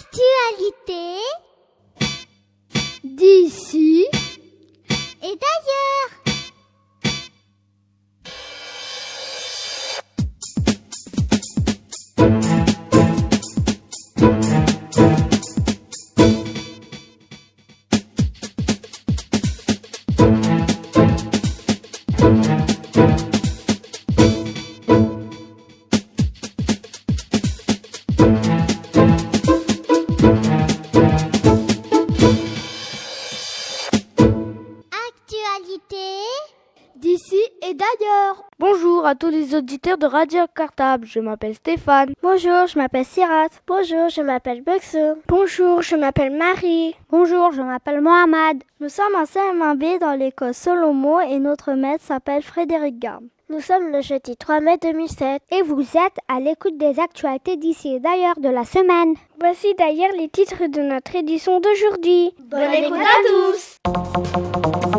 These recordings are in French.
Actualité d'ici et d'ailleurs. Actualité tous les auditeurs de Radio Cartable, je m'appelle Stéphane. Bonjour, je m'appelle Sirat. Bonjour, je m'appelle Buxo. Bonjour, je m'appelle Marie. Bonjour, je m'appelle Mohamed. Nous sommes en CM1B dans l'école Solomo et notre maître s'appelle Frédéric Garde. Nous sommes le jeudi 3 mai 2007 et vous êtes à l'écoute des actualités d'ici et d'ailleurs de la semaine. Voici d'ailleurs les titres de notre édition d'aujourd'hui. Bonne écoute à tous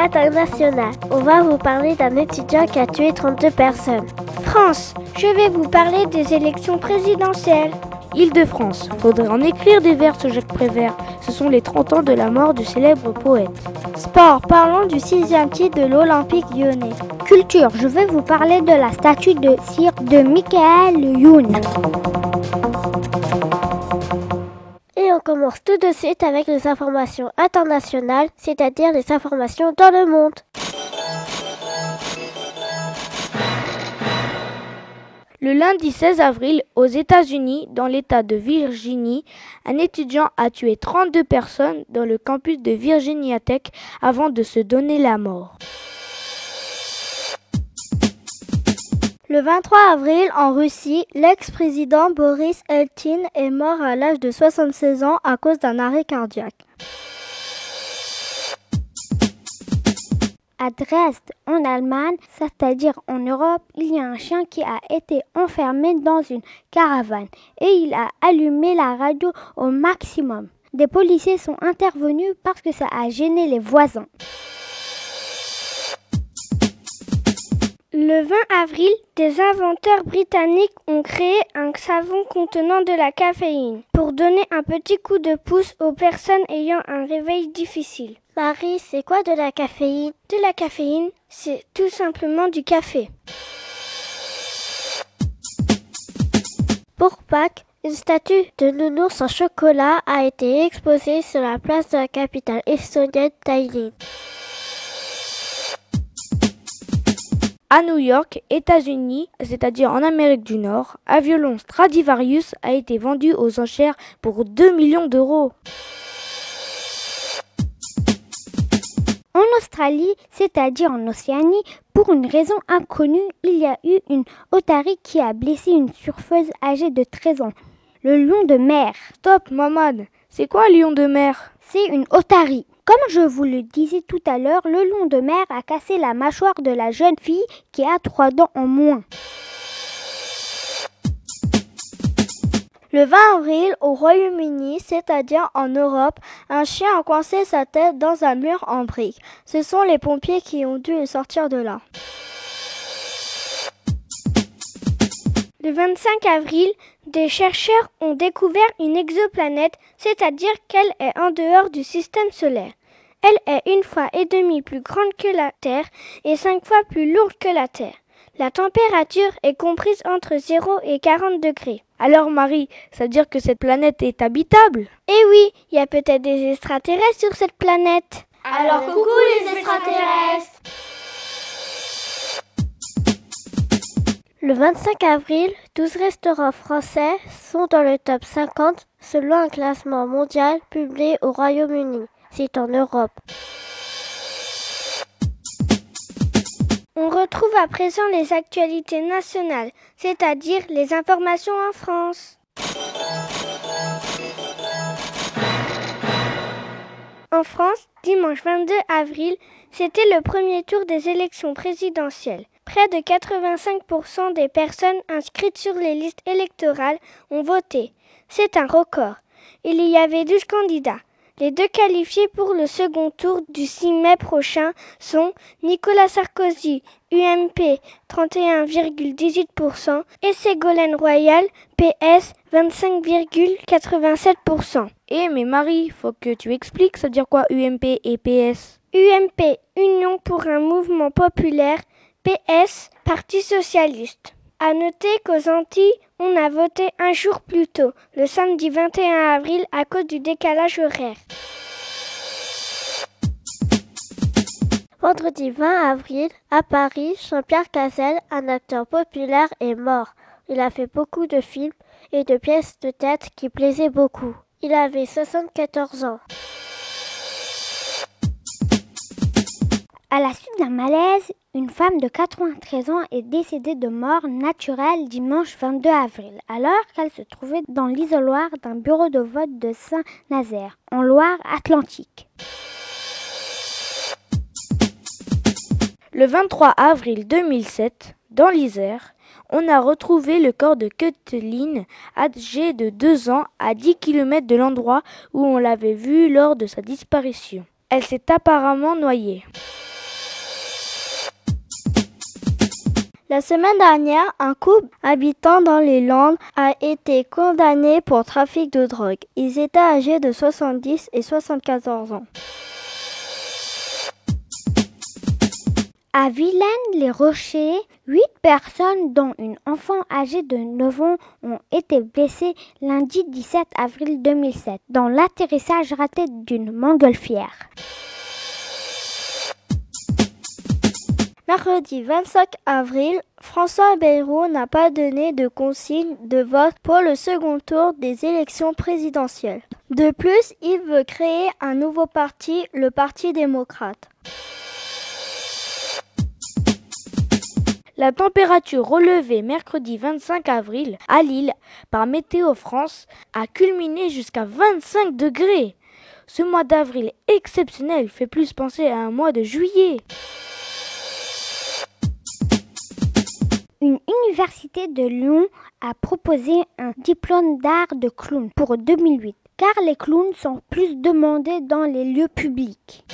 International, on va vous parler d'un étudiant qui a tué 32 personnes. France, je vais vous parler des élections présidentielles. Île-de-France, faudrait en écrire des vers ce Jacques Prévert. Ce sont les 30 ans de la mort du célèbre poète. Sport, parlons du sixième titre de l'Olympique lyonnais. Culture, je vais vous parler de la statue de cire de Michael Youn. Commence tout de suite avec les informations internationales, c'est-à-dire les informations dans le monde. Le lundi 16 avril, aux États-Unis, dans l'État de Virginie, un étudiant a tué 32 personnes dans le campus de Virginia Tech avant de se donner la mort. Le 23 avril, en Russie, l'ex-président Boris Eltsine est mort à l'âge de 76 ans à cause d'un arrêt cardiaque. À Dresde, en Allemagne, c'est-à-dire en Europe, il y a un chien qui a été enfermé dans une caravane et il a allumé la radio au maximum. Des policiers sont intervenus parce que ça a gêné les voisins. Le 20 avril, des inventeurs britanniques ont créé un savon contenant de la caféine pour donner un petit coup de pouce aux personnes ayant un réveil difficile. Marie, c'est quoi de la caféine? De la caféine, c'est tout simplement du café. Pour Pâques, une statue de nounours en chocolat a été exposée sur la place de la capitale estonienne Tallinn. À New York, États-Unis, c'est-à-dire en Amérique du Nord, un violon Stradivarius a été vendu aux enchères pour 2 millions d'euros. En Australie, c'est-à-dire en Océanie, pour une raison inconnue, il y a eu une otarie qui a blessé une surfeuse âgée de 13 ans. Le lion de mer. Stop, Mamad. C'est quoi un lion de mer? C'est une otarie. Comme je vous le disais tout à l'heure, le lion de mer a cassé la mâchoire de la jeune fille qui a trois dents en moins. Le 20 avril, au Royaume-Uni, c'est-à-dire en Europe, un chien a coincé sa tête dans un mur en briques. Ce sont les pompiers qui ont dû le sortir de là. Le 25 avril, des chercheurs ont découvert une exoplanète, c'est-à-dire qu'elle est en dehors du système solaire. Elle est une fois et demie plus grande que la Terre et cinq fois plus lourde que la Terre. La température est comprise entre 0 et 40 degrés. Alors Marie, ça veut dire que cette planète est habitable? Eh oui, il y a peut-être des extraterrestres sur cette planète. Alors coucou les extraterrestres Le 25 avril, 12 restaurants français sont dans le top 50 selon un classement mondial publié au Royaume-Uni. C'est en Europe. On retrouve à présent les actualités nationales, c'est-à-dire les informations en France. En France, dimanche 22 avril, c'était le premier tour des élections présidentielles. Près de 85% des personnes inscrites sur les listes électorales ont voté. C'est un record. Il y avait 12 candidats. Les deux qualifiés pour le second tour du 6 mai prochain sont Nicolas Sarkozy, UMP 31,18% et Ségolène Royal, PS 25,87%. Eh mais Marie, faut que tu expliques ça veut dire quoi UMP et PS UMP, Union pour un mouvement populaire, PS, Parti socialiste. À noter qu'aux Antilles, on a voté un jour plus tôt, le samedi 21 avril, à cause du décalage horaire. Vendredi 20 avril, à Paris, Jean-Pierre Cazel, un acteur populaire, est mort. Il a fait beaucoup de films et de pièces de tête qui plaisaient beaucoup. Il avait 74 ans. À la suite d'un malaise, une femme de 93 ans est décédée de mort naturelle dimanche 22 avril, alors qu'elle se trouvait dans l'isoloir d'un bureau de vote de Saint-Nazaire, en Loire-Atlantique. Le 23 avril 2007, dans l'Isère, on a retrouvé le corps de Kathleen, âgée de 2 ans, à 10 km de l'endroit où on l'avait vue lors de sa disparition. Elle s'est apparemment noyée. La semaine dernière, un couple habitant dans les Landes a été condamné pour trafic de drogue. Ils étaient âgés de 70 et 74 ans. À Vilaine-les-Rochers, huit personnes, dont une enfant âgée de 9 ans, ont été blessées lundi 17 avril 2007 dans l'atterrissage raté d'une montgolfière. Mercredi 25 avril, François Bayrou n'a pas donné de consigne de vote pour le second tour des élections présidentielles. De plus, il veut créer un nouveau parti, le Parti démocrate. La température relevée mercredi 25 avril à Lille par Météo France a culminé jusqu'à 25 degrés. Ce mois d'avril exceptionnel fait plus penser à un mois de juillet. Une université de Lyon a proposé un diplôme d'art de clown pour 2008, car les clowns sont plus demandés dans les lieux publics.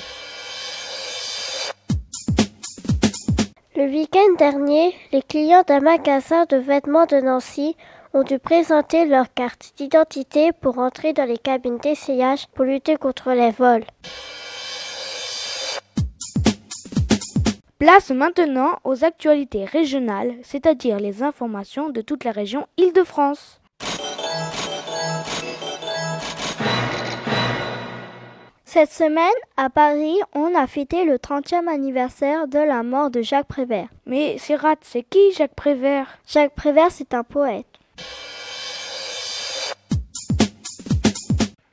Le week-end dernier, les clients d'un magasin de vêtements de Nancy ont dû présenter leur carte d'identité pour entrer dans les cabines d'essayage pour lutter contre les vols. Place maintenant aux actualités régionales, c'est-à-dire les informations de toute la région Île-de-France. Cette semaine, à Paris, on a fêté le 30e anniversaire de la mort de Jacques Prévert. Mais Sirat, c'est qui Jacques Prévert? Jacques Prévert, c'est un poète.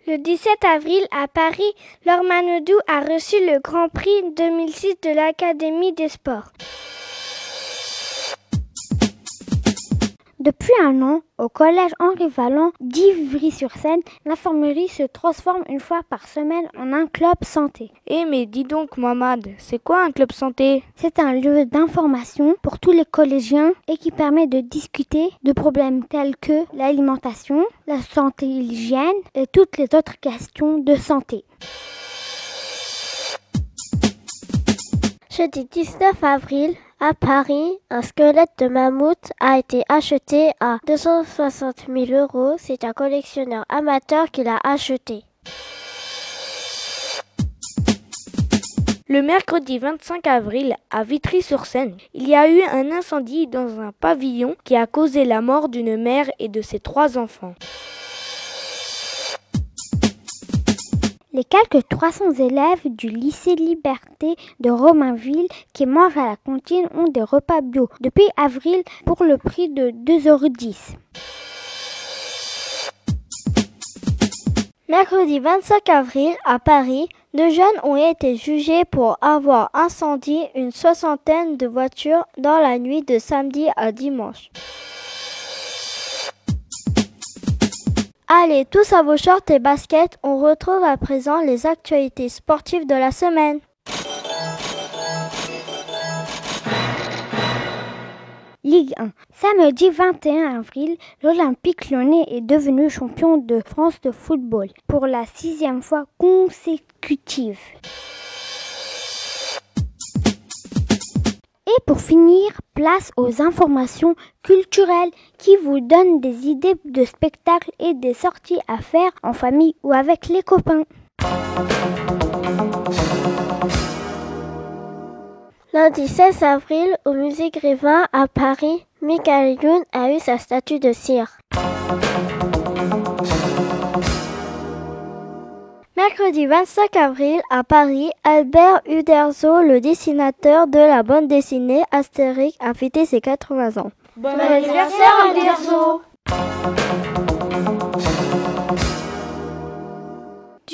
Le 17 avril, à Paris, Laure Manodou a reçu le Grand Prix 2006 de l'Académie des sports. Depuis un an, au collège Henri Vallon d'Ivry-sur-Seine, l'infirmerie se transforme une fois par semaine en un club santé. Eh mais dis donc Mohamed, c'est quoi un club santé? C'est un lieu d'information pour tous les collégiens et qui permet de discuter de problèmes tels que l'alimentation, la santé et l'hygiène et toutes les autres questions de santé. Jeudi 19 avril, à Paris, un squelette de mammouth a été acheté à 260 000 euros. C'est un collectionneur amateur qui l'a acheté. Le mercredi 25 avril, à Vitry-sur-Seine, il y a eu un incendie dans un pavillon qui a causé la mort d'une mère et de ses trois enfants. Les quelques 300 élèves du lycée Liberté de Romainville qui mangent à la cantine ont des repas bio depuis avril pour le prix de 2,10 euros. Mercredi 25 avril, à Paris, deux jeunes ont été jugés pour avoir incendié une soixantaine de voitures dans la nuit de samedi à dimanche. Allez, tous à vos shorts et baskets, on retrouve à présent les actualités sportives de la semaine. Ligue 1. Samedi 21 avril, l'Olympique lyonnais est devenu champion de France de football pour la sixième fois consécutive. Et pour finir, place aux informations culturelles qui vous donnent des idées de spectacles et des sorties à faire en famille ou avec les copains. Lundi 16 avril, au musée Grévin à Paris, Michael Youn a eu sa statue de cire. Mercredi 25 avril, à Paris, Albert Uderzo, le dessinateur de la bande dessinée Astérix, a fêté ses 80 ans. Bon, anniversaire, Uderzo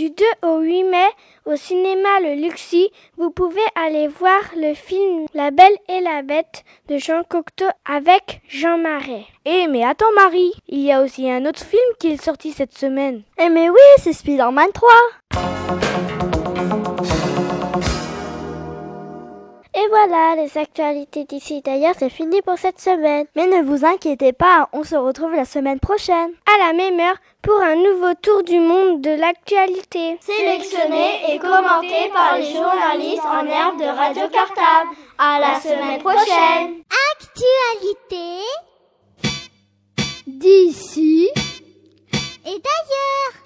Du 2 au 8 mai, au cinéma Le Luxi, vous pouvez aller voir le film La Belle et la Bête de Jean Cocteau avec Jean Marais. Eh mais attends Marie, il y a aussi un autre film qui est sorti cette semaine. Eh mais oui, c'est Spider-Man 3 Et voilà, les actualités d'ici et d'ailleurs, c'est fini pour cette semaine. Mais ne vous inquiétez pas, on se retrouve la semaine prochaine, à la même heure, pour un nouveau tour du monde de l'actualité. Sélectionné et commenté par les journalistes en herbe de Radio Cartable. À la semaine prochaine. Actualité d'ici et d'ailleurs.